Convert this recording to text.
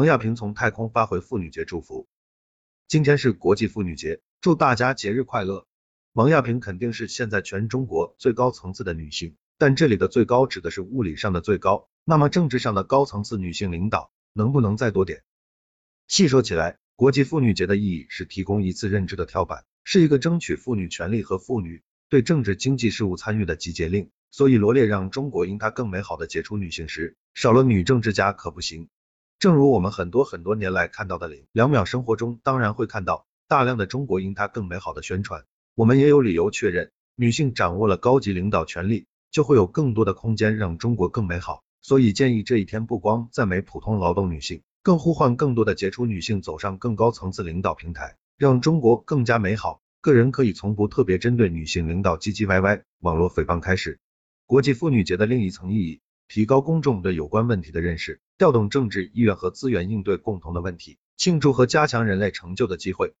王亚平从太空发回妇女节祝福。今天是国际妇女节，祝大家节日快乐。王亚平肯定是现在全中国最高层次的女性，但这里的最高指的是物理上的最高。那么政治上的高层次女性领导能不能再多点？细说起来，国际妇女节的意义是提供一次认知的跳板，是一个争取妇女权利和妇女对政治经济事务参与的集结令。所以罗列让中国因它更美好的杰出女性时，少了女政治家可不行。正如我们很多很多年来看到的零两秒生活中，当然会看到大量的中国因它更美好的宣传。我们也有理由确认，女性掌握了高级领导权力，就会有更多的空间让中国更美好。所以建议这一天不光赞美普通劳动女性，更呼唤更多的杰出女性走上更高层次领导平台，让中国更加美好。个人可以从不特别针对女性领导唧唧歪歪、网络诽谤开始。国际妇女节的另一层意义，提高公众对有关问题的认识，调动政治意愿和资源应对共同的问题，庆祝和加强人类成就的机会。